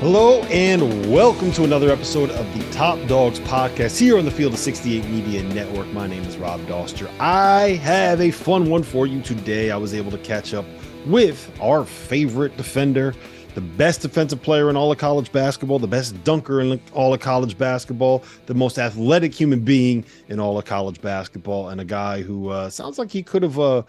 Hello and welcome to another episode of the Top Dogs podcast here on the Field of 68 Media Network. My name is Rob Dauster. I have a fun one for you today. I was able to catch up with our favorite defender, the best defensive player in all of college basketball, the best dunker in all of college basketball, the most athletic human being in all of college basketball, and a guy who uh, sounds like he could have uh,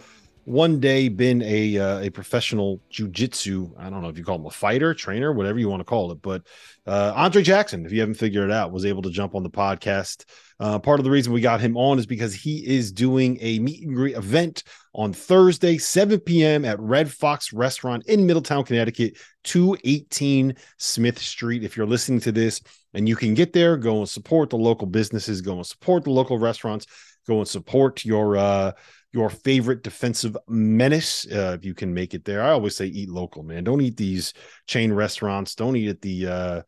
one day been a uh, a professional jujitsu. I don't know if you call him a fighter, trainer, whatever you want to call it. But uh, Andre Jackson, if you haven't figured it out, was able to jump on the podcast. Uh, part of the reason we got him on is because he is doing a meet and greet event on Thursday, 7 p.m. at Red Fox Restaurant in Middletown, Connecticut, 218 Smith Street. If you're listening to this and you can get there, go and support the local businesses, go and support the local restaurants, go and support your uh your favorite defensive menace uh, if you can make it there. I always say eat local, man. Don't eat these chain restaurants. Don't eat at the uh,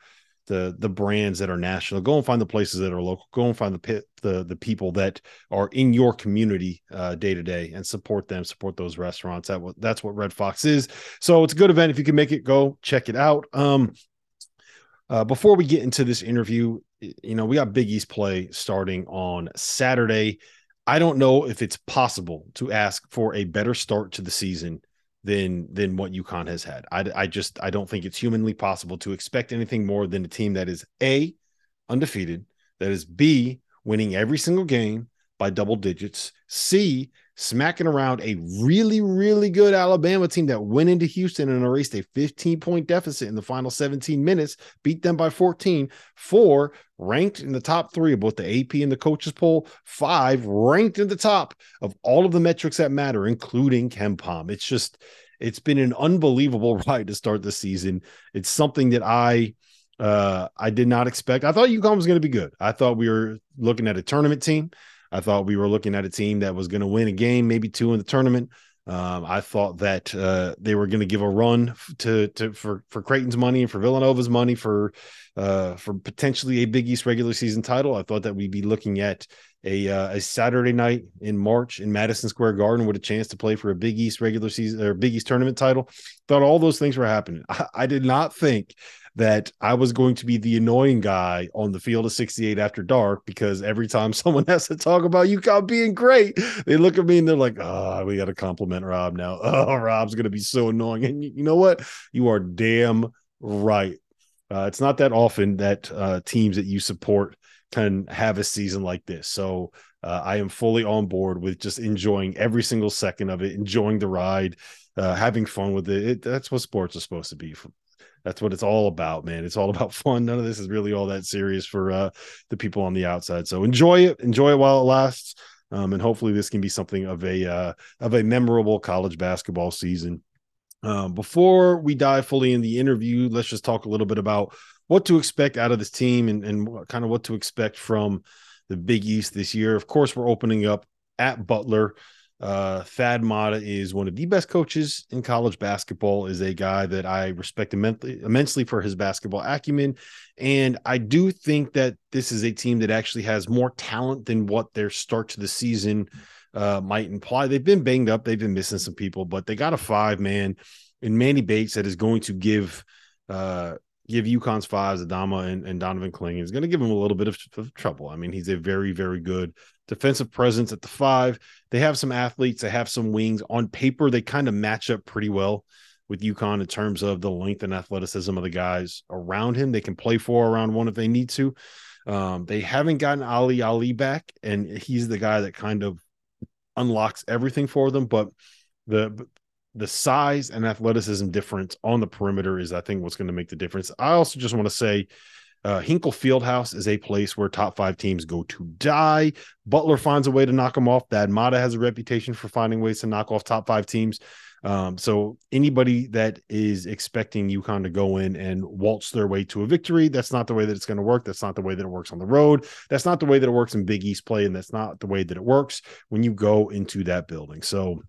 the the brands that are national. Go and find the places that are local. Go and find the pit, the the people that are in your community uh, day to day and support them. Support those restaurants. That that's what Red Fox is. So it's a good event. If you can make it, go check it out. Um, uh, before we get into this interview, you know we got Big East play starting on Saturday. I don't know if it's possible to ask for a better start to the season than than what UConn has had. I, I just I don't think it's humanly possible to expect anything more than a team that is a undefeated, that is b winning every single game by double digits, c smacking around a really, really good Alabama team that went into Houston and erased a 15 point deficit in the final 17 minutes, beat them by 14. Four, ranked in the top three of both the AP and the coaches poll. Five, ranked in the top of all of the metrics that matter, including KenPom. It's just, it's been an unbelievable ride to start the season. It's something that I, uh, I did not expect. I thought UConn was going to be good. I thought we were looking at a tournament team. I thought we were looking at a team that was going to win a game, maybe two in the tournament. Um, I thought that uh, they were going to give a run to to for for Creighton's money and for Villanova's money for uh, for potentially a Big East regular season title. I thought that we'd be looking at a uh, a Saturday night in March in Madison Square Garden with a chance to play for a Big East regular season or Big East tournament title. Thought all those things were happening. I, I did not think that I was going to be the annoying guy on the field of 68 after dark because every time someone has to talk about UConn being great, they look at me and they're like, oh, we got to compliment Rob now. Oh, Rob's going to be so annoying. And you know what? You are damn right. Uh, it's not that often that uh, teams that you support can have a season like this. So uh, I am fully on board with just enjoying every single second of it, enjoying the ride, uh, having fun with it. it. That's what sports are supposed to be that's what it's all about, man. It's all about fun. None of this is really all that serious for uh, the people on the outside. So enjoy it, enjoy it while it lasts, um, and hopefully this can be something of a uh, of a memorable college basketball season. Um, before we dive fully in the interview, let's just talk a little bit about what to expect out of this team and, and kind of what to expect from the Big East this year. Of course, we're opening up at Butler. Uh, Thad Matta is one of the best coaches in college basketball. Is a guy that I respect immensely, immensely for his basketball acumen, and I do think that this is a team that actually has more talent than what their start to the season uh, might imply. They've been banged up, they've been missing some people, but they got a five man in Manny Bates that is going to give uh, give UConn's fives Adama and, and Donovan Clingan. is going to give him a little bit of, of trouble. I mean, he's a very, very good defensive presence at the five. They have some athletes, they have some wings. On paper, they kind of match up pretty well with UConn in terms of the length and athleticism of the guys around him. They can play four around one if they need to. Um, they haven't gotten Ali Ali back, and he's the guy that kind of unlocks everything for them. But the the size and athleticism difference on the perimeter is, I think, what's going to make the difference. I also just want to say, uh, Hinkle Fieldhouse is a place where top five teams go to die. Butler finds a way to knock them off. Thad Matta has a reputation for finding ways to knock off top five teams. Um, so anybody that is expecting UConn to go in and waltz their way to a victory, that's not the way that it's going to work. That's not the way that it works on the road. That's not the way that it works in Big East play, and that's not the way that it works when you go into that building. So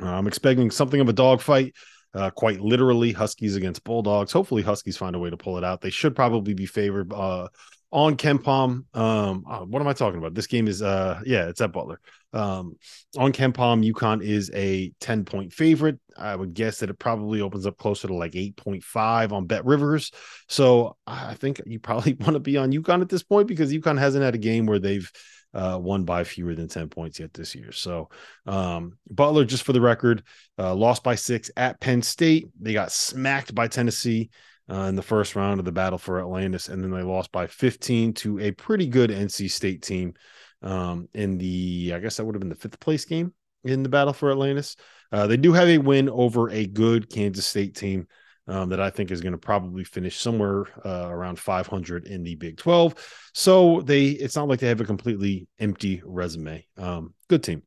uh, I'm expecting something of a dogfight. Uh, quite literally, Huskies against Bulldogs. Hopefully, Huskies find a way to pull it out. They should probably be favored uh, on KenPom. Um, uh, what am I talking about? This game is uh yeah, it's at Butler. Um, on KenPom, UConn is a 10 point favorite. I would guess that it probably opens up closer to like 8.5 on Bet Rivers. So I think you probably want to be on UConn at this point because UConn hasn't had a game where they've uh, won by fewer than 10 points yet this year. So, um, Butler, just for the record, uh, lost by six at Penn State. They got smacked by Tennessee uh, in the first round of the battle for Atlantis, and then they lost by 15 to a pretty good NC State team um, in the, I guess that would have been the fifth place game in the battle for Atlantis. Uh, they do have a win over a good Kansas State team. Um, that I think is going to probably finish somewhere uh, around 500 in the Big 12. So they, it's not like they have a completely empty resume. Um, good team.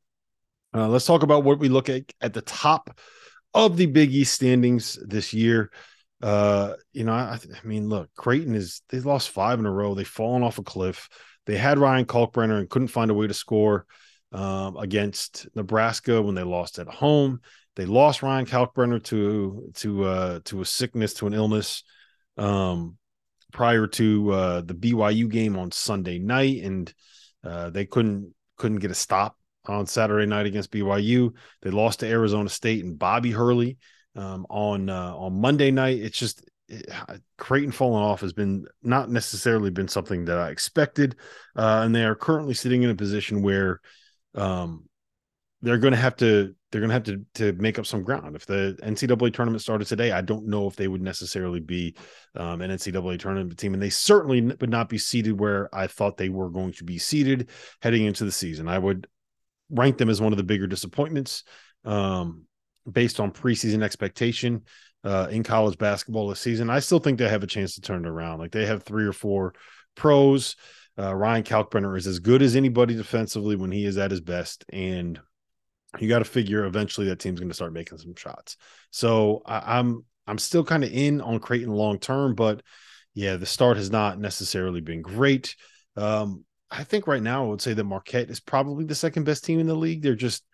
Uh, let's talk about what we look at at the top of the Big East standings this year. Uh, you know, I, I, mean, look, Creighton is they lost five in a row. They've fallen off a cliff. They had Ryan Kalkbrenner and couldn't find a way to score um, against Nebraska when they lost at home. They lost Ryan Kalkbrenner to to uh, to a sickness, to an illness, um, prior to uh, the BYU game on Sunday night, and uh, they couldn't couldn't get a stop on Saturday night against BYU. They lost to Arizona State and Bobby Hurley um, on uh, on Monday night. It's just Creighton falling off has been not necessarily been something that I expected, uh, and they are currently sitting in a position where um, they're going to have to they're going to have to to make up some ground. If the NCAA tournament started today, I don't know if they would necessarily be um, an NCAA tournament team, and they certainly would not be seated where I thought they were going to be seated heading into the season. I would rank them as one of the bigger disappointments. Um, based on preseason expectation uh, in college basketball this season. I still think they have a chance to turn it around. Like they have three or four pros. Uh, Ryan Kalkbrenner is as good as anybody defensively when he is at his best, and you got to figure eventually that team's going to start making some shots. So I, I'm I'm still kind of in on Creighton long term, but yeah, the start has not necessarily been great. Um, I think right now I would say that Marquette is probably the second best team in the league. They're just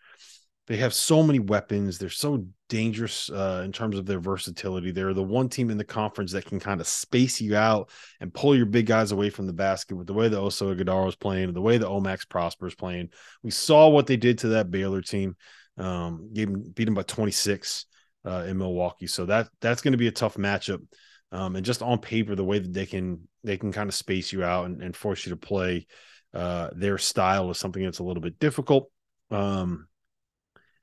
they have so many weapons. They're so dangerous uh, in terms of their versatility. They're the one team in the conference that can kind of space you out and pull your big guys away from the basket with the way that Oso Ighodaro is playing the way that Omax Prosper is playing. We saw what they did to that Baylor team. Um, gave them, beat them by 26 uh, in Milwaukee. So that that's going to be a tough matchup. Um, and just on paper, the way that they can they can kind of space you out and, and force you to play uh, their style is something that's a little bit difficult. Um,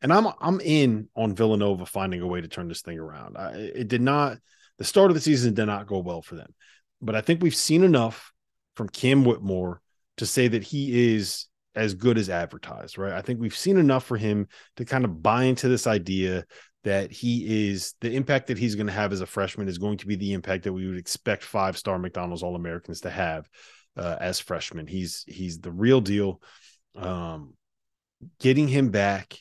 and I'm I'm in on Villanova finding a way to turn this thing around. I, it did not the start of the season did not go well for them, but I think we've seen enough from Cam Whitmore to say that he is as good as advertised, right? I think we've seen enough for him to kind of buy into this idea that he is the impact that he's going to have as a freshman is going to be the impact that we would expect five star McDonald's All Americans to have uh, as freshmen. He's he's the real deal. Um, getting him back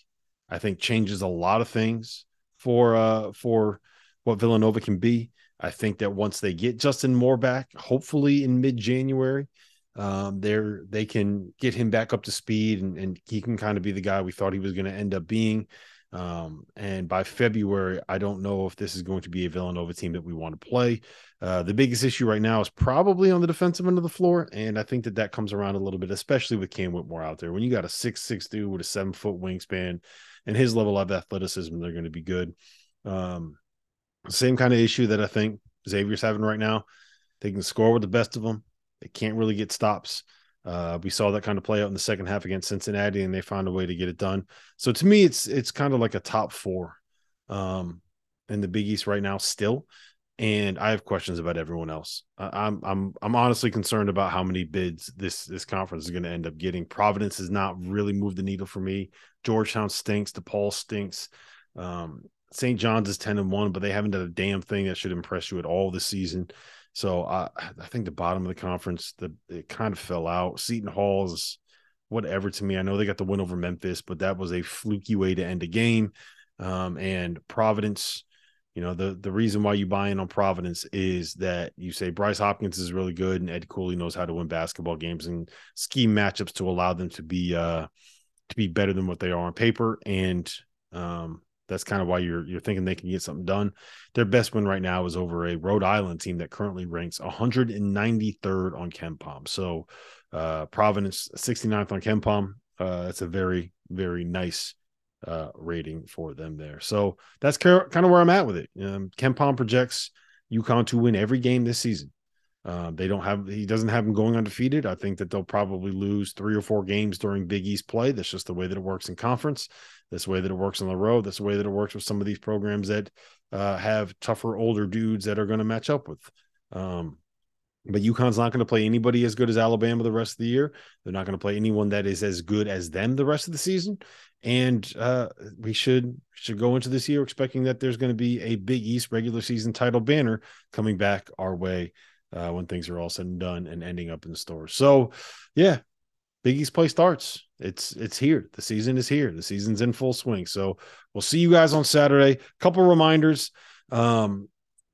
I think changes a lot of things for uh, for what Villanova can be. I think that once they get Justin Moore back, hopefully in mid January, um, they're they can get him back up to speed and, and he can kind of be the guy we thought he was going to end up being. Um, and by February, I don't know if this is going to be a Villanova team that we want to play. Uh, the biggest issue right now is probably on the defensive end of the floor, and I think that that comes around a little bit, especially with Cam Whitmore out there. When you got a six six dude with a seven foot wingspan and his level of athleticism, they're going to be good. Um, same kind of issue that I think Xavier's having right now. They can score with the best of them. They can't really get stops. Uh, we saw that kind of play out in the second half against Cincinnati, and they found a way to get it done. So to me, it's it's kind of like a top four um, in the Big East right now, still. And I have questions about everyone else. I'm I'm I'm honestly concerned about how many bids this this conference is going to end up getting. Providence has not really moved the needle for me. Georgetown stinks. DePaul stinks. Um, St. John's is 10 and 1, but they haven't done a damn thing that should impress you at all this season. So I I think the bottom of the conference, the it kind of fell out. Seton Hall's whatever to me. I know they got the win over Memphis, but that was a fluky way to end a game. Um, and Providence, you know, the the reason why you buy in on Providence is that you say Bryce Hopkins is really good and Ed Cooley knows how to win basketball games and scheme matchups to allow them to be uh to be better than what they are on paper. And um that's kind of why you're you're thinking they can get something done. Their best win right now is over a Rhode Island team that currently ranks 193rd on KenPom. So uh, Providence 69th on KenPom. Uh, that's a very very nice uh, rating for them there. So that's kind of where I'm at with it. Um, KenPom projects UConn to win every game this season. Uh, they don't have he doesn't have them going undefeated. I think that they'll probably lose three or four games during Big East play. That's just the way that it works in conference. That's the way that it works on the road. That's the way that it works with some of these programs that uh, have tougher older dudes that are going to match up with. Um, but UConn's not going to play anybody as good as Alabama the rest of the year. They're not going to play anyone that is as good as them the rest of the season. And uh, we should should go into this year expecting that there's going to be a Big East regular season title banner coming back our way uh, when things are all said and done and ending up in the stores. So, yeah, Big East play starts. It's it's here. The season is here. The season's in full swing. So we'll see you guys on Saturday. Couple reminders. Um,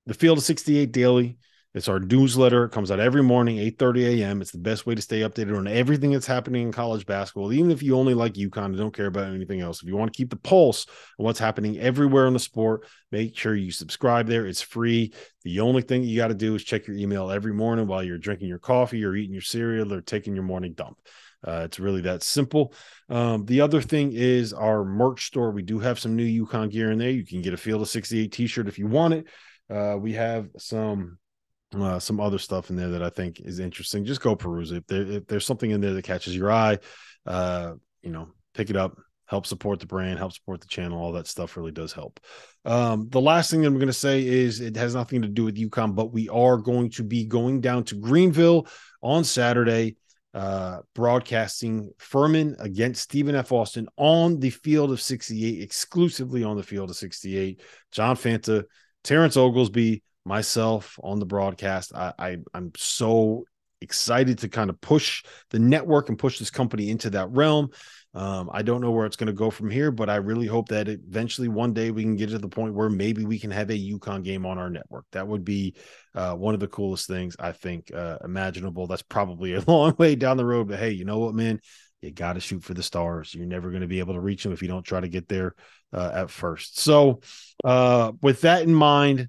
the Field of 68 Daily it's our newsletter. It comes out every morning, 8:30 a.m. It's the best way to stay updated on everything that's happening in college basketball. Even if you only like UConn and don't care about anything else, if you want to keep the pulse on what's happening everywhere in the sport, make sure you subscribe there. It's free. The only thing you got to do is check your email every morning while you're drinking your coffee or eating your cereal or taking your morning dump. Uh, it's really that simple. Um, the other thing is our merch store. We do have some new UConn gear in there. You can get a Field of 68 t shirt if you want it. Uh, we have some uh, some other stuff in there that I think is interesting. Just go peruse it. If, there, if there's something in there that catches your eye, uh, you know, pick it up. Help support the brand, help support the channel. All that stuff really does help. Um, the last thing that I'm going to say is it has nothing to do with UConn, but we are going to be going down to Greenville on Saturday, uh, broadcasting Furman against Stephen F. Austin on the field of 68, exclusively on the field of 68. John Fanta, Terrence Oglesby, myself on the broadcast. I, I I'm so excited to kind of push the network and push this company into that realm. Um, I don't know where it's going to go from here, but I really hope that eventually one day we can get to the point where maybe we can have a UConn game on our network. That would be uh, one of the coolest things I think uh, imaginable. That's probably a long way down the road, but hey, you know what, man? You got to shoot for the stars. You're never going to be able to reach them if you don't try to get there uh, at first. So, uh, with that in mind,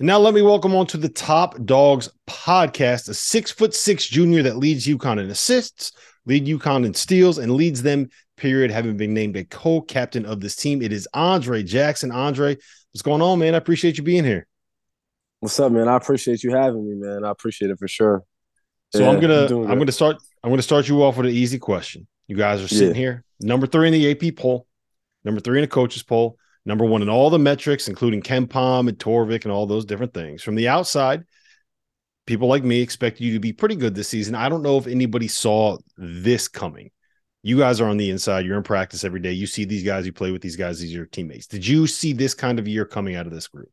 Now let me welcome on to the Top Dogs podcast, a six foot six junior that leads UConn in assists, lead UConn in steals, and leads them. Period. Having been named a co-captain of this team, it is Andre Jackson. Andre, what's going on, man? I appreciate you being here. What's up, man? I appreciate you having me, man. I appreciate it for sure. So yeah, I'm gonna I'm, I'm gonna start I'm gonna start you off with an easy question. You guys are sitting yeah. here, number three in the AP poll, number three in the coaches poll number one in all the metrics, including KenPom and Torvik and all those different things. From the outside, people like me expect you to be pretty good this season. I don't know if anybody saw this coming. You guys are on the inside. You're in practice every day. You see these guys. You play with these guys. These are your teammates. Did you see this kind of year coming out of this group?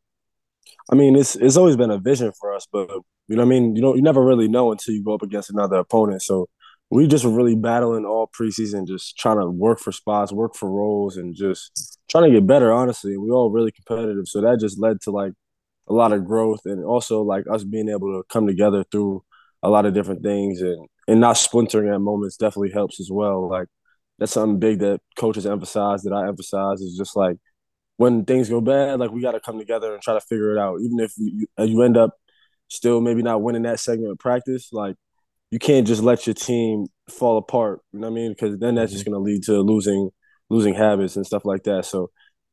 I mean, it's it's always been a vision for us, but you know, I mean, you know, you never really know until you go up against another opponent. So we just were really battling all preseason, just trying to work for spots, work for roles, and just trying to get better. Honestly, we all really competitive, so that just led to like a lot of growth, and also like us being able to come together through a lot of different things, and and not splintering at moments definitely helps as well. Like that's something big that coaches emphasize that I emphasize is just like when things go bad, like we got to come together and try to figure it out, even if you, you end up still maybe not winning that segment of practice, like you can't just let your team fall apart. You know what I mean? Because then that's just mm-hmm. going to lead to losing losing habits and stuff like that. So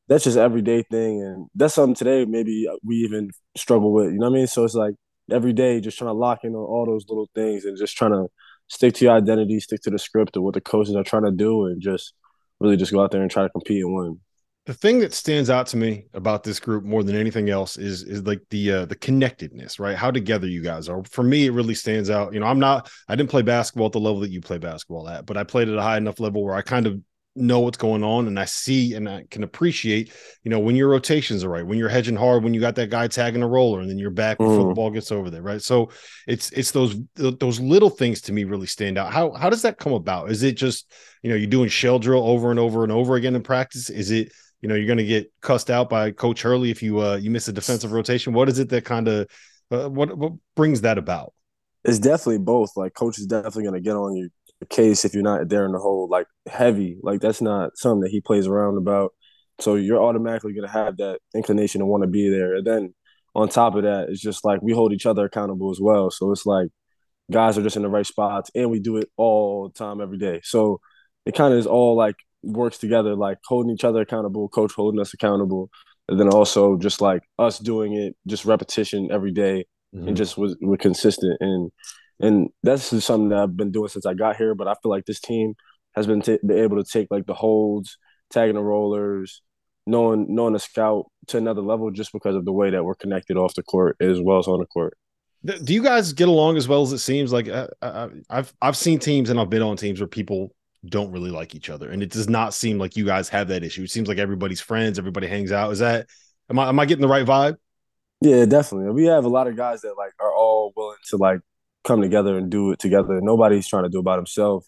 that's just everyday thing, and that's something today maybe we even struggle with. You know what I mean? So it's like every day just trying to lock in on all those little things and just trying to stick to your identity, stick to the script of what the coaches are trying to do, and just really just go out there and try to compete and win the thing that stands out to me about this group more than anything else is is like the uh, the connectedness, right? How together you guys are. For me, it really stands out. You know, I'm not I didn't play basketball at the level that you play basketball at, but I played at a high enough level where I kind of know what's going on and I see and I can appreciate, you know, when your rotations are right, when you're hedging hard, when you got that guy tagging a roller and then you're back before mm. the ball gets over there, right? So it's it's those those little things to me really stand out. How how does that come about? Is it just, you know, you're doing shell drill over and over and over again in practice? Is it you know you're going to get cussed out by Coach Hurley if you uh, you miss a defensive rotation. What is it that kind of uh, what what brings that about? It's definitely both. Like coach is definitely going to get on case if you're not there in the hole like heavy. Like that's not something that he plays around about. So you're automatically going to have that inclination to want to be there. And then on top of that, it's just like we hold each other accountable as well. So it's like guys are just in the right spots and we do it all the time every day. So it kind of is all like works together, like holding each other accountable, coach holding us accountable, and then also just like us doing it, just repetition every day, mm-hmm. and just was we're consistent and and that's just something that I've been doing since I got here. But I feel like this team has been, t- been able to take like the holds, tagging the rollers, knowing knowing the scout to another level just because of the way that we're connected off the court as well as on the court. Do you guys get along as well as it seems? Like uh, I, have I've seen teams and I've been on teams where people don't really like each other. And it does not seem like you guys have that issue. It seems like everybody's friends, everybody hangs out. Is that am I am I getting the right vibe? Yeah, definitely. We have a lot of guys that like are all willing to like come together and do it together. Nobody's trying to do about himself.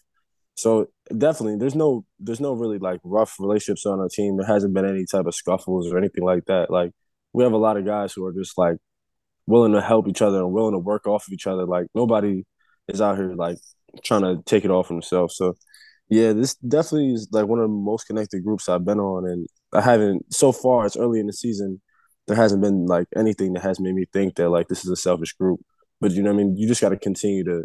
So definitely there's no there's no really like rough relationships on our team. There hasn't been any type of scuffles or anything like that. Like we have a lot of guys who are just like willing to help each other and willing to work off of each other. Like nobody is out here like trying to take it off himself. So yeah, this definitely is like one of the most connected groups I've been on, and I haven't so far. It's early in the season. There hasn't been like anything that has made me think that like this is a selfish group. But you know, what I mean, you just got to continue to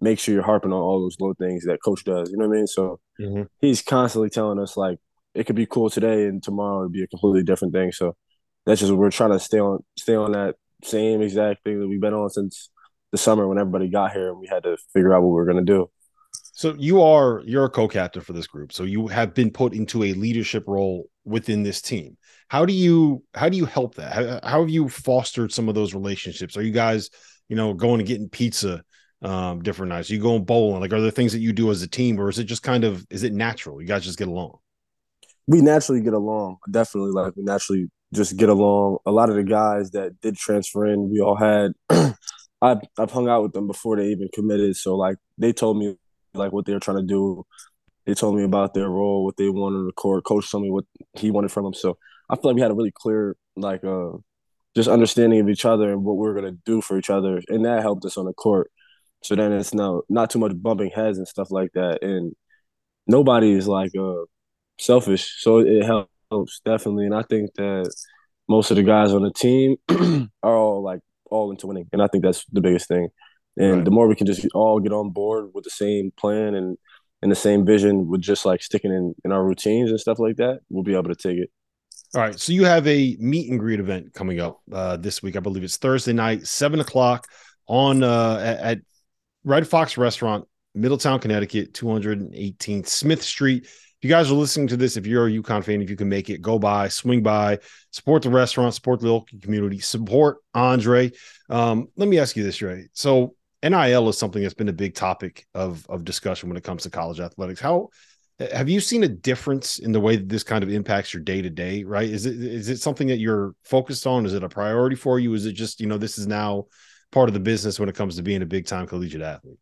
make sure you're harping on all those little things that coach does. You know what I mean? So mm-hmm. he's constantly telling us like it could be cool today and tomorrow would be a completely different thing. So that's just we're trying to stay on stay on that same exact thing that we've been on since the summer when everybody got here and we had to figure out what we are gonna do. So you are you're a co-captain for this group. So you have been put into a leadership role within this team. How do you how do you help that? How, how have you fostered some of those relationships? Are you guys, you know, going and getting pizza um different nights? You going bowling? Like are there things that you do as a team or is it just kind of is it natural? You guys just get along? We naturally get along. Definitely like we naturally just get along. A lot of the guys that did transfer in, we all had I've I've hung out with them before they even committed. So like they told me like what they were trying to do. They told me about their role, what they wanted the court. Coach told me what he wanted from them. So I feel like we had a really clear like uh just understanding of each other and what we are gonna do for each other, and that helped us on the court. So then it's now not too much bumping heads and stuff like that, and nobody is like uh selfish, so it helps definitely. And I think that most of the guys on the team are all like all into winning, and I think that's the biggest thing. And right. the more we can just all get on board with the same plan and and the same vision with just like sticking in in our routines and stuff like that, we'll be able to take it. All right. So you have a meet and greet event coming up uh, this week. I believe it's Thursday night, seven o'clock on uh, at, at Red Fox Restaurant, Middletown, Connecticut, 218th Smith Street. If you guys are listening to this, if you're a UConn fan, if you can make it, go by, swing by, support the restaurant, support the local community, support Andre. Um, let me ask you this, Ray. So NIL is something that's been a big topic of of discussion when it comes to college athletics. How have you seen a difference in the way that this kind of impacts your day to day? Right? Is it is it something that you're focused on? Is it a priority for you? Is it just you know this is now part of the business when it comes to being a big time collegiate athlete?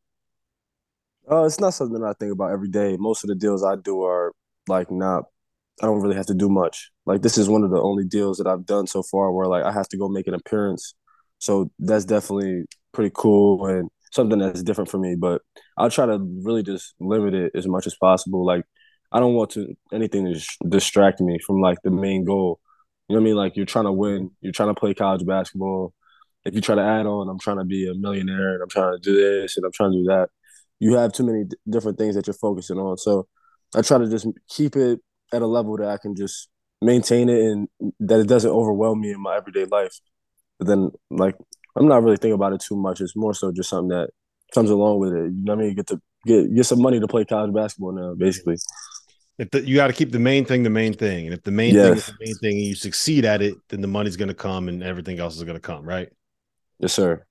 Uh, it's not something I think about every day. Most of the deals I do are like not. I don't really have to do much. Like this is one of the only deals that I've done so far where like I have to go make an appearance. So that's definitely pretty cool and something that's different for me. But I'll try to really just limit it as much as possible. Like I don't want to anything to distract me from like the main goal. You know what I mean? Like you're trying to win, you're trying to play college basketball. If you try to add on, I'm trying to be a millionaire and I'm trying to do this and I'm trying to do that. You have too many d- different things that you're focusing on. So I try to just keep it at a level that I can just maintain it and that it doesn't overwhelm me in my everyday life. But then like I'm not really thinking about it too much. It's more so just something that comes along with it. You know what I mean? You get to get get some money to play college basketball now, basically. If the, you got to keep the main thing the main thing, and if the main yes. thing is the main thing, and you succeed at it, then the money's going to come, and everything else is going to come, right? Yes, sir.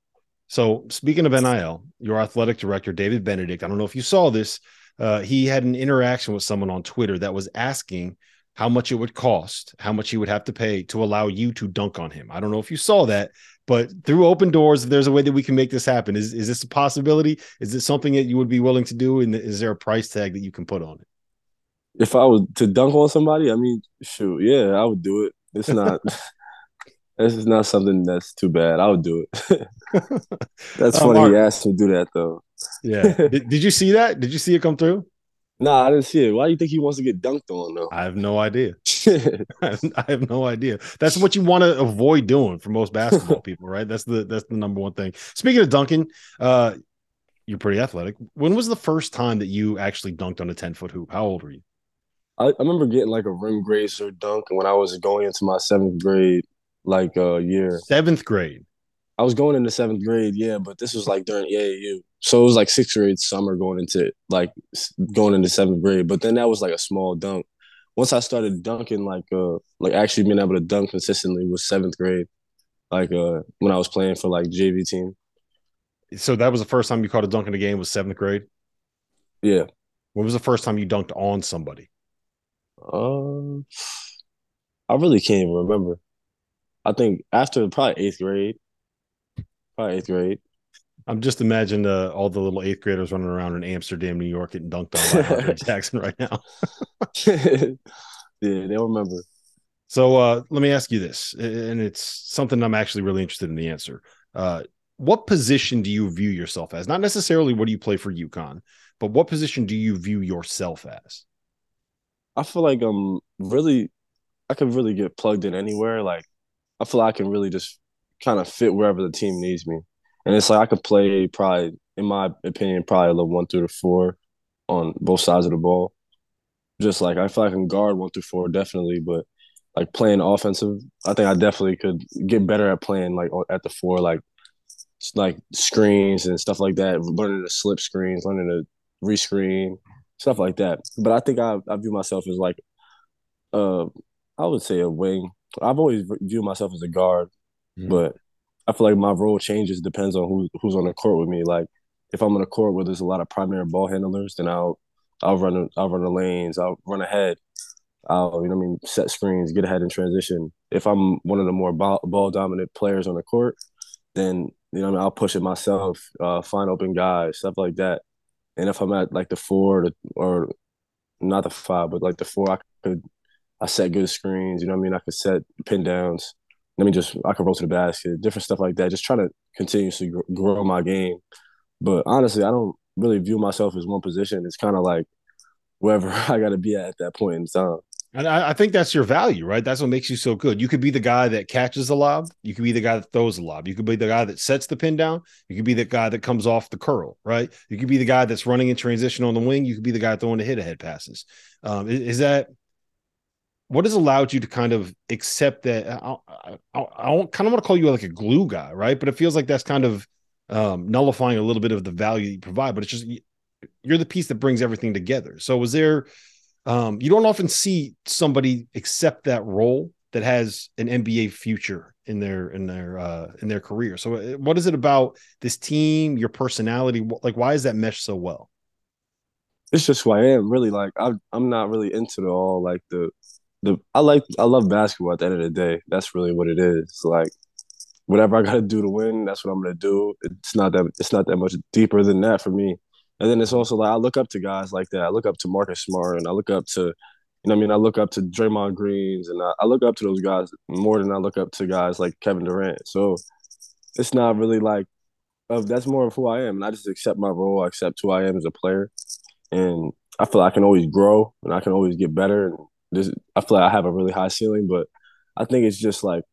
So speaking of NIL, your athletic director David Benedict, I don't know if you saw this. Uh, he had an interaction with someone on Twitter that was asking how much it would cost, how much he would have to pay to allow you to dunk on him. I don't know if you saw that, but through open doors, there's a way that we can make this happen. Is is this a possibility? Is this something that you would be willing to do? And is there a price tag that you can put on it? If I was to dunk on somebody, I mean, shoot, yeah, I would do it. It's not. this is not something that's too bad. I would do it. that's um, funny. Mark, he asked me to do that though. yeah. Did, did you see that? Did you see it come through? Nah, I didn't see it. Why do you think he wants to get dunked on though? I have no idea. I have no idea. That's what you want to avoid doing for most basketball people, right? That's the that's the number one thing. Speaking of dunking, uh, you're pretty athletic. When was the first time that you actually dunked on a 10 foot hoop? How old were you? I, I remember getting like a rim grazer dunk when I was going into my seventh grade, like a uh, year. Seventh grade. I was going into seventh grade, yeah, but this was like during AAU. So it was like sixth grade summer going into like going into seventh grade. But then that was like a small dunk. Once I started dunking, like uh, like actually being able to dunk consistently was seventh grade. Like uh, when I was playing for like JV team. So that was the first time you caught a dunk in a game was seventh grade. Yeah. When was the first time you dunked on somebody? Um, uh, I really can't even remember. I think after probably eighth grade. Probably eighth grade. I'm just imagining uh, all the little eighth graders running around in Amsterdam, New York, getting dunked on by Jackson right now. yeah, they'll remember. So uh, let me ask you this, and it's something I'm actually really interested in the answer. Uh, what position do you view yourself as? Not necessarily what do you play for UConn, but what position do you view yourself as? I feel like I'm really, I can really get plugged in anywhere. Like, I feel like I can really just kind of fit wherever the team needs me. And it's like I could play probably, in my opinion, probably a little one through the four on both sides of the ball. Just like I feel like I can guard one through four definitely, but like playing offensive, I think I definitely could get better at playing like at the four, like like screens and stuff like that. Learning to slip screens, learning to rescreen, stuff like that. But I think I, I view myself as like, uh, I would say a wing. I've always viewed myself as a guard, mm-hmm. but I feel like my role changes depends on who who's on the court with me. Like if I'm on a court where there's a lot of primary ball handlers, then I'll I'll run I'll run the lanes, I'll run ahead. I'll you know I mean set screens, get ahead in transition. If I'm one of the more ball, ball dominant players on the court, then you know I mean I'll push it myself, uh, find open guys, stuff like that. And if I'm at like the four or not the five, but like the four, I could I set good screens. You know what I mean? I could set pin downs. Let me just I can roll to the basket, different stuff like that. Just trying to continuously grow my game. But honestly, I don't really view myself as one position. It's kind of like wherever I got to be at at that point in time. And I, I, think that's your value, right? That's what makes you so good. You could be the guy that catches the lob. You could be the guy that throws the lob. You could be the guy that sets the pin down. You could be the guy that comes off the curl, right? You could be the guy that's running in transition on the wing. You could be the guy throwing the hit ahead passes. Um, is, is, that what has allowed you to kind of accept that? I, I, I kind of want to call you like a glue guy, right? But it feels like that's kind of um, nullifying a little bit of the value you provide. But it's just you're the piece that brings everything together. So was there? Um, you don't often see somebody accept that role that has an NBA future in their in their uh, in their career. So, uh, what is it about this team, your personality? Like, why is that mesh so well? It's just who I am. Really, like I'm. I'm not really into the all like the the. I like. I love basketball. At the end of the day, that's really what it is. Like whatever I got to do to win, that's what I'm gonna do. It's not that. It's not that much deeper than that for me. And then it's also like I look up to guys like that. I look up to Marcus Smart and I look up to, you know, I mean, I look up to Draymond Greens and I, I look up to those guys more than I look up to guys like Kevin Durant. So it's not really like, of that's more of who I am, and I just accept my role. I accept who I am as a player, and I feel like I can always grow and I can always get better. And this, I feel like I have a really high ceiling, but I think it's just like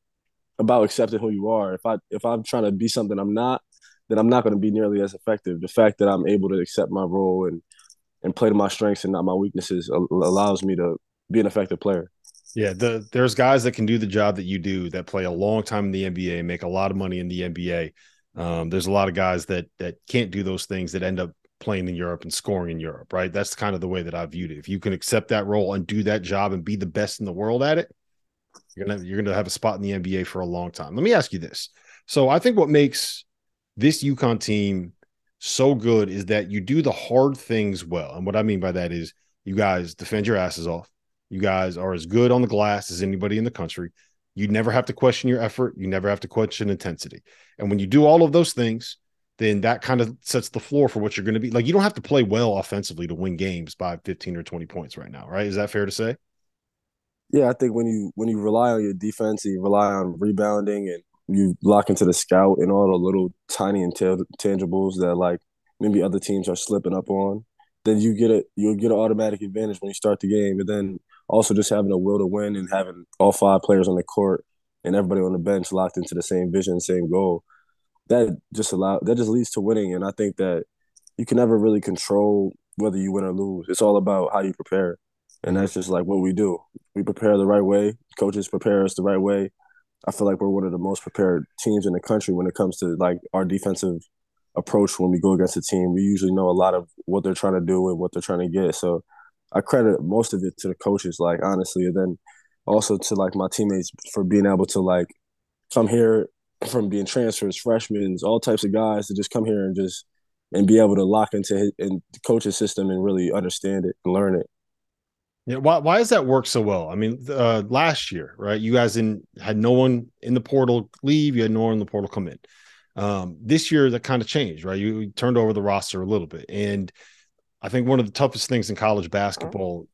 about accepting who you are. If I if I'm trying to be something I'm not, then I'm not going to be nearly as effective. The fact that I'm able to accept my role and and play to my strengths and not my weaknesses allows me to be an effective player. Yeah, the, there's guys that can do the job that you do that play a long time in the NBA, make a lot of money in the NBA. Um, there's a lot of guys that that can't do those things that end up playing in Europe and scoring in Europe, right? That's kind of the way that I viewed it. If you can accept that role and do that job and be the best in the world at it, you're gonna you're gonna have a spot in the NBA for a long time. Let me ask you this. So I think what makes this UConn team so good is that you do the hard things well. And what I mean by that is you guys defend your asses off. You guys are as good on the glass as anybody in the country. You never have to question your effort. You never have to question intensity. And when you do all of those things, then that kind of sets the floor for what you're going to be. Like you don't have to play well offensively to win games by 15 or 20 points right now, right? Is that fair to say? Yeah, I think when you when you rely on your defense, you rely on rebounding and you lock into the scout and all the little tiny intangibles that like maybe other teams are slipping up on, then you get it. You'll get an automatic advantage when you start the game, and then also just having a will to win and having all five players on the court and everybody on the bench locked into the same vision, same goal. That just allow that just leads to winning, and I think that you can never really control whether you win or lose. It's all about how you prepare, and that's just like what we do. We prepare the right way. Coaches prepare us the right way I feel like we're one of the most prepared teams in the country when it comes to like our defensive approach when we go against a team. We usually know a lot of what they're trying to do and what they're trying to get. So I credit most of it to the coaches, like honestly, and then also to like my teammates for being able to like come here from being transfers, freshmen, all types of guys to just come here and just and be able to lock into his, the coach's system and really understand it and learn it. Yeah, why why does that work so well? I mean, uh, last year, right? You guys in had no one in the portal leave, you had no one in the portal come in. Um, this year that kind of changed, right? You, you, turned over the roster a little bit, and I think one of the toughest things in college basketball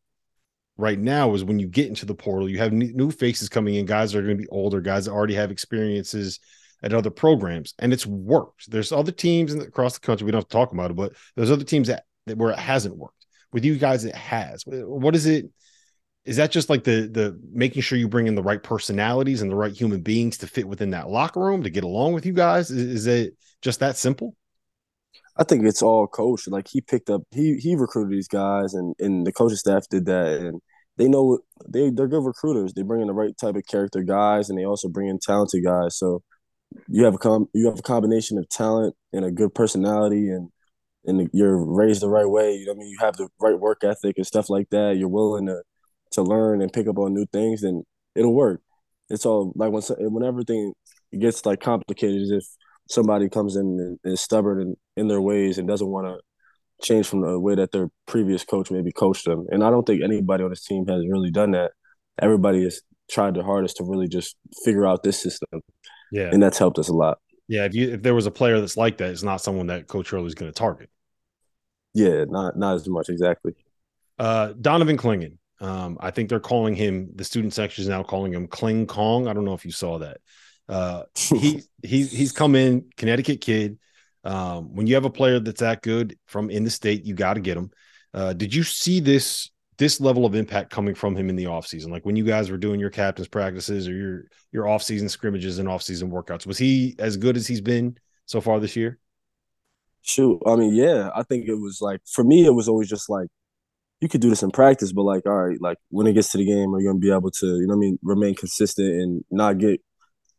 right now is when you get into the portal, you have new faces coming in, guys that are going to be older, guys that already have experiences at other programs, and it's worked. There's other teams across the country we don't have to talk about it, but there's other teams that, that where it hasn't worked. With you guys it has. What is it is that just like the the making sure you bring in the right personalities and the right human beings to fit within that locker room to get along with you guys? Is, is it just that simple i think it's all coach like he picked up he he recruited these guys and and the coaching staff did that. And they know they they're good recruiters. They bring in the right type of character guys and they also bring in talented guys. So you have a com you have a combination of talent and a good personality and and you're raised the right way, you know I mean, you have the right work ethic and stuff like that, you're willing to to learn and pick up on new things, and it'll work. It's all like when when everything gets like complicated, is if somebody comes in and is stubborn in, in their ways and doesn't want to change from the way that their previous coach maybe coached them. And I don't think anybody on this team has really done that. Everybody has tried their hardest to really just figure out this system. Yeah. And that's helped us a lot. Yeah. If you if there was a player that's like that, it's not someone that Coach going to target. Yeah, not not as much exactly. Uh, Donovan Clingan. Um, I think they're calling him. The student section is now calling him Cling Kong. I don't know if you saw that. Uh, he he he's come in Connecticut kid. Um, when you have a player that's that good from in the state, you got to get him. Uh, did you see this this level of impact coming from him in the offseason? Like when you guys were doing your captain's practices or your your offseason scrimmages and offseason workouts, was he as good as he's been so far this year? Shoot, I mean, yeah, I think it was like for me, it was always just like you could do this in practice, but like, all right, like when it gets to the game, are you gonna be able to, you know, I mean, remain consistent and not get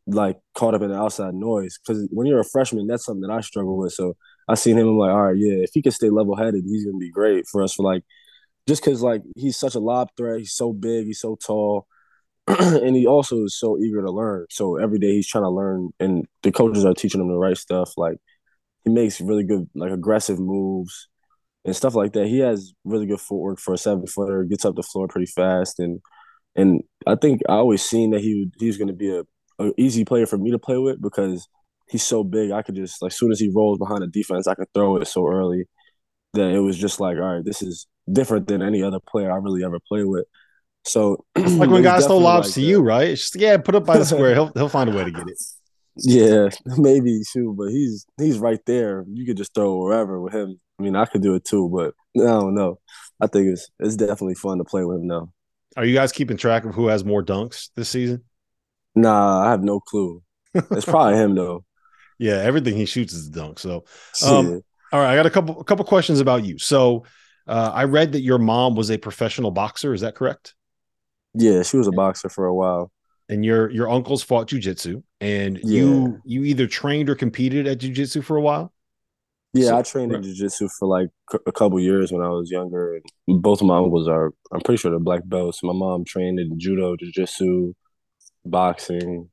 like caught up in the outside noise? Because when you're a freshman, that's something that I struggle with. So I seen him, I'm like, all right, yeah, if he can stay level headed, he's gonna be great for us. For like, just because like he's such a lob threat, he's so big, he's so tall. and he also is so eager to learn. So every day he's trying to learn, and the coaches are teaching him the right stuff. Like he makes really good, like aggressive moves and stuff like that. He has really good footwork for a seven footer. Gets up the floor pretty fast, and and I think I always seen that he he's going to be a, a easy player for me to play with because he's so big. I could just like as soon as he rolls behind the defense, I could throw it so early that it was just like, all right, this is different than any other player I really ever played with. So like when guys throw lobs like to that. you, right? It's just yeah, put up by the square. He'll he'll find a way to get it. Yeah, maybe too, but he's he's right there. You could just throw wherever with him. I mean, I could do it too, but I don't know. I think it's it's definitely fun to play with him now. Are you guys keeping track of who has more dunks this season? Nah, I have no clue. It's probably him though. Yeah, everything he shoots is a dunk. So, um, yeah. all right, I got a couple a couple questions about you. So, uh, I read that your mom was a professional boxer. Is that correct? Yeah, she was a boxer for a while and your your uncles fought jujitsu, and yeah. you you either trained or competed at jujitsu for a while. Yeah, so, I trained right. in jujitsu for like a couple years when I was younger. Both of my uncles are, I'm pretty sure they're black belts. My mom trained in judo, jujitsu, boxing.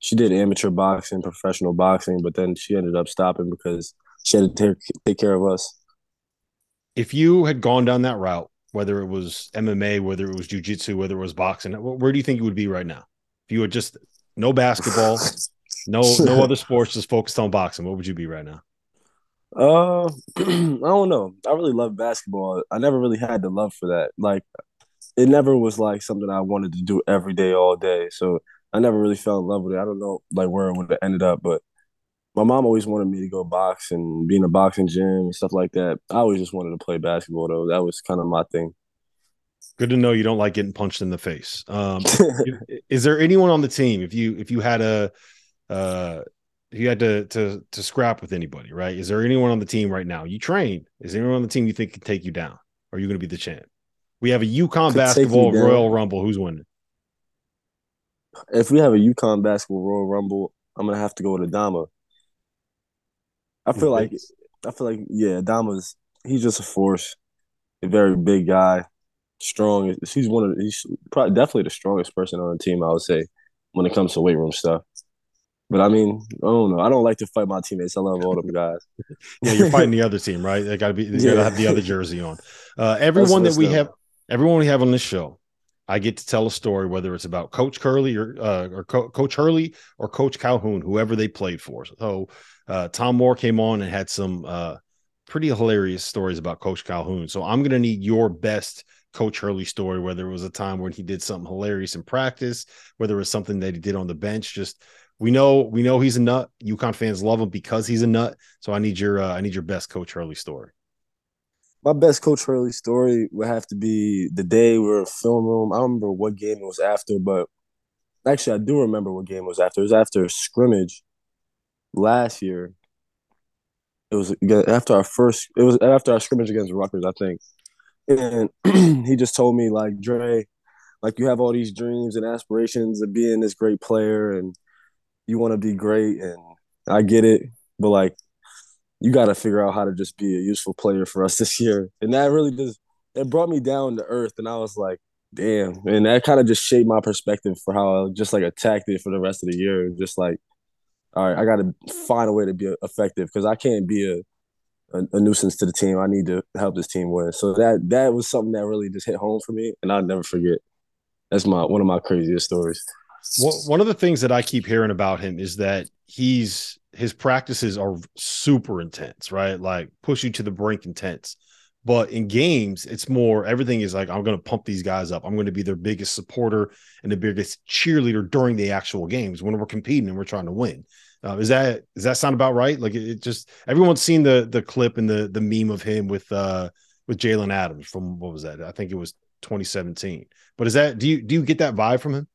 She did amateur boxing, professional boxing, but then she ended up stopping because she had to take, take care of us. If you had gone down that route, whether it was MMA, whether it was jujitsu, whether it was boxing, where do you think you would be right now? If you had just no basketball, no no other sports, just focused on boxing, what would you be right now? Uh, I don't know. I really love basketball. I never really had the love for that. Like, it never was like something I wanted to do every day, all day. So I never really fell in love with it. I don't know like where it would have ended up, but my mom always wanted me to go box and be in a boxing gym and stuff like that. I always just wanted to play basketball though. That was kind of my thing. Good to know you don't like getting punched in the face. Um, is there anyone on the team if you if you had a uh, you had to to to scrap with anybody, right? Is there anyone on the team right now? You train. Is there anyone on the team you think can take you down? Or are you going to be the champ? We have a UConn Could basketball Royal Rumble. Who's winning? If we have a UConn basketball Royal Rumble, I'm gonna have to go with Adama. I feel like I feel like yeah, Dama's he's just a force, a very big guy, strong. He's one of he's probably definitely the strongest person on the team. I would say when it comes to weight room stuff. But I mean, I don't know. I don't like to fight my teammates. I love all them guys. yeah, you're fighting the other team, right? They got to be. They yeah. got to have the other jersey on. Uh, everyone that we have, everyone we have on this show, I get to tell a story, whether it's about Coach Curley or uh, or Co- Coach Hurley or Coach Calhoun, whoever they played for. So uh, Tom Moore came on and had some uh, pretty hilarious stories about Coach Calhoun. So I'm going to need your best Coach Hurley story, whether it was a time when he did something hilarious in practice, whether it was something that he did on the bench. Just we know we know he's a nut. UConn fans love him because he's a nut. So I need your uh, I need your best Coach Hurley story. My best Coach Hurley story would have to be the day we were in film room. I don't remember what game it was after, but actually I do remember what game it was after. It was after a scrimmage last year. It was after our first. It was after our scrimmage against Rutgers, I think. And he just told me like, Dre, like you have all these dreams and aspirations of being this great player, and you want to be great, and I get it, but like you got to figure out how to just be a useful player for us this year. And that really just it brought me down to earth, and I was like, damn. And that kind of just shaped my perspective for how I just like attacked it for the rest of the year. Just like, all right, I got to find a way to be effective because I can't be a a, a, nuisance to the team. I need to help this team win. So that that was something that really just hit home for me, and I'll never forget. That's my one of my craziest stories. Well, one of the things that I keep hearing about him is that he's his practices are super intense, right? Like push you to the brink intense. But in games, it's more everything is like, I'm going to pump these guys up. I'm going to be their biggest supporter and the biggest cheerleader during the actual games when we're competing and we're trying to win. Uh, is that that sound about right? Like it, it, just everyone's seen the the clip and the the meme of him with uh with Jalen Adams from what was that? I think it was 2017. But is that do you do you get that vibe from him?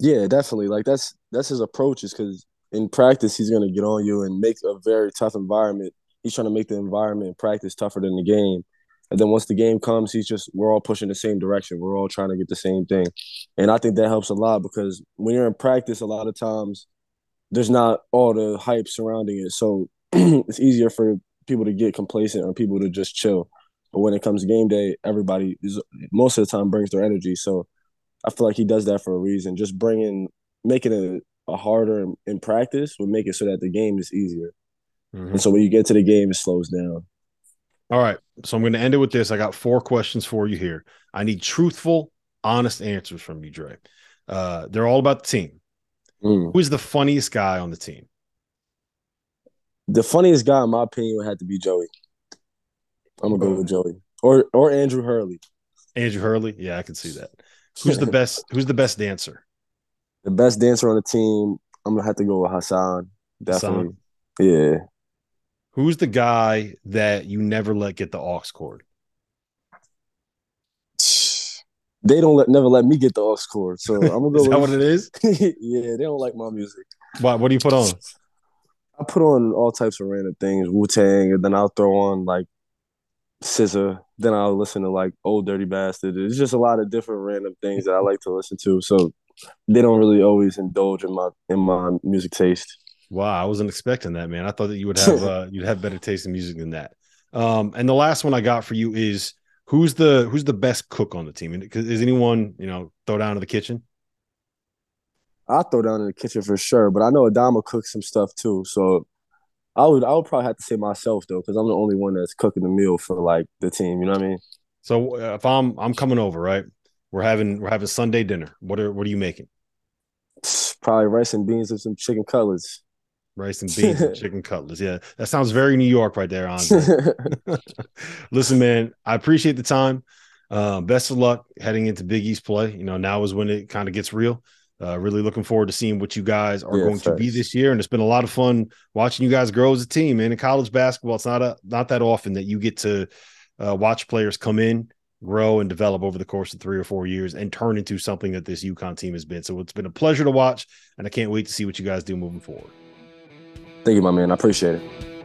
Yeah, definitely. Like that's that's his approach is because in practice he's gonna get on you and make a very tough environment. He's trying to make the environment in practice tougher than the game. And then once the game comes, he's just we're all pushing the same direction. We're all trying to get the same thing. And I think that helps a lot because when you're in practice, a lot of times there's not all the hype surrounding it. So it's easier for people to get complacent or people to just chill. But when it comes to game day, everybody is most of the time brings their energy. So I feel like he does that for a reason. Just bringing, making it harder in, in practice would make it so that the game is easier. Mm-hmm. And so when you get to the game, it slows down. All right. So I'm going to end it with this. I got four questions for you here. I need truthful, honest answers from you, Dre. Uh, they're all about the team. Mm. Who's the funniest guy on the team? The funniest guy, in my opinion, would have to be Joey. I'm gonna go with Joey or or Andrew Hurley. Andrew Hurley, yeah, I can see that. Who's the best? Who's the best dancer? The best dancer on the team. I'm gonna have to go with Hassan. Definitely, Hassan. yeah. Who's the guy that you never let get the aux cord? they don't let never let me get the aux cord. So I'm gonna go. is that with, what it is? yeah, they don't like my music. Why? What do you put on? I put on all types of random things, Wu Tang, and then I'll throw on like Scissor. Then I'll listen to like Old Dirty Bastard. It's just a lot of different random things that I like to listen to. So they don't really always indulge in my in my music taste. Wow, I wasn't expecting that, man. I thought that you would have uh, you'd have better taste in music than that. Um, and the last one I got for you is Who's the who's the best cook on the team? Is anyone you know throw down in the kitchen? I throw down in the kitchen for sure, but I know Adama cooks some stuff too. So I would I would probably have to say myself though, because I'm the only one that's cooking the meal for like the team. You know what I mean? So uh, if I'm I'm coming over, right? We're having we're having Sunday dinner. What are what are you making? Probably rice and beans and some chicken cutlets rice and beans and chicken cutlets. Yeah, that sounds very New York right there, Andre. Listen, man, I appreciate the time. Uh, best of luck heading into Big East play. You know, now is when it kind of gets real. Uh, really looking forward to seeing what you guys are yeah, going to be this year, and it's been a lot of fun watching you guys grow as a team. And in college basketball, it's not a not that often that you get to uh, watch players come in, grow, and develop over the course of three or four years, and turn into something that this UConn team has been. So it's been a pleasure to watch, and I can't wait to see what you guys do moving forward. Thank you, my man. I appreciate it.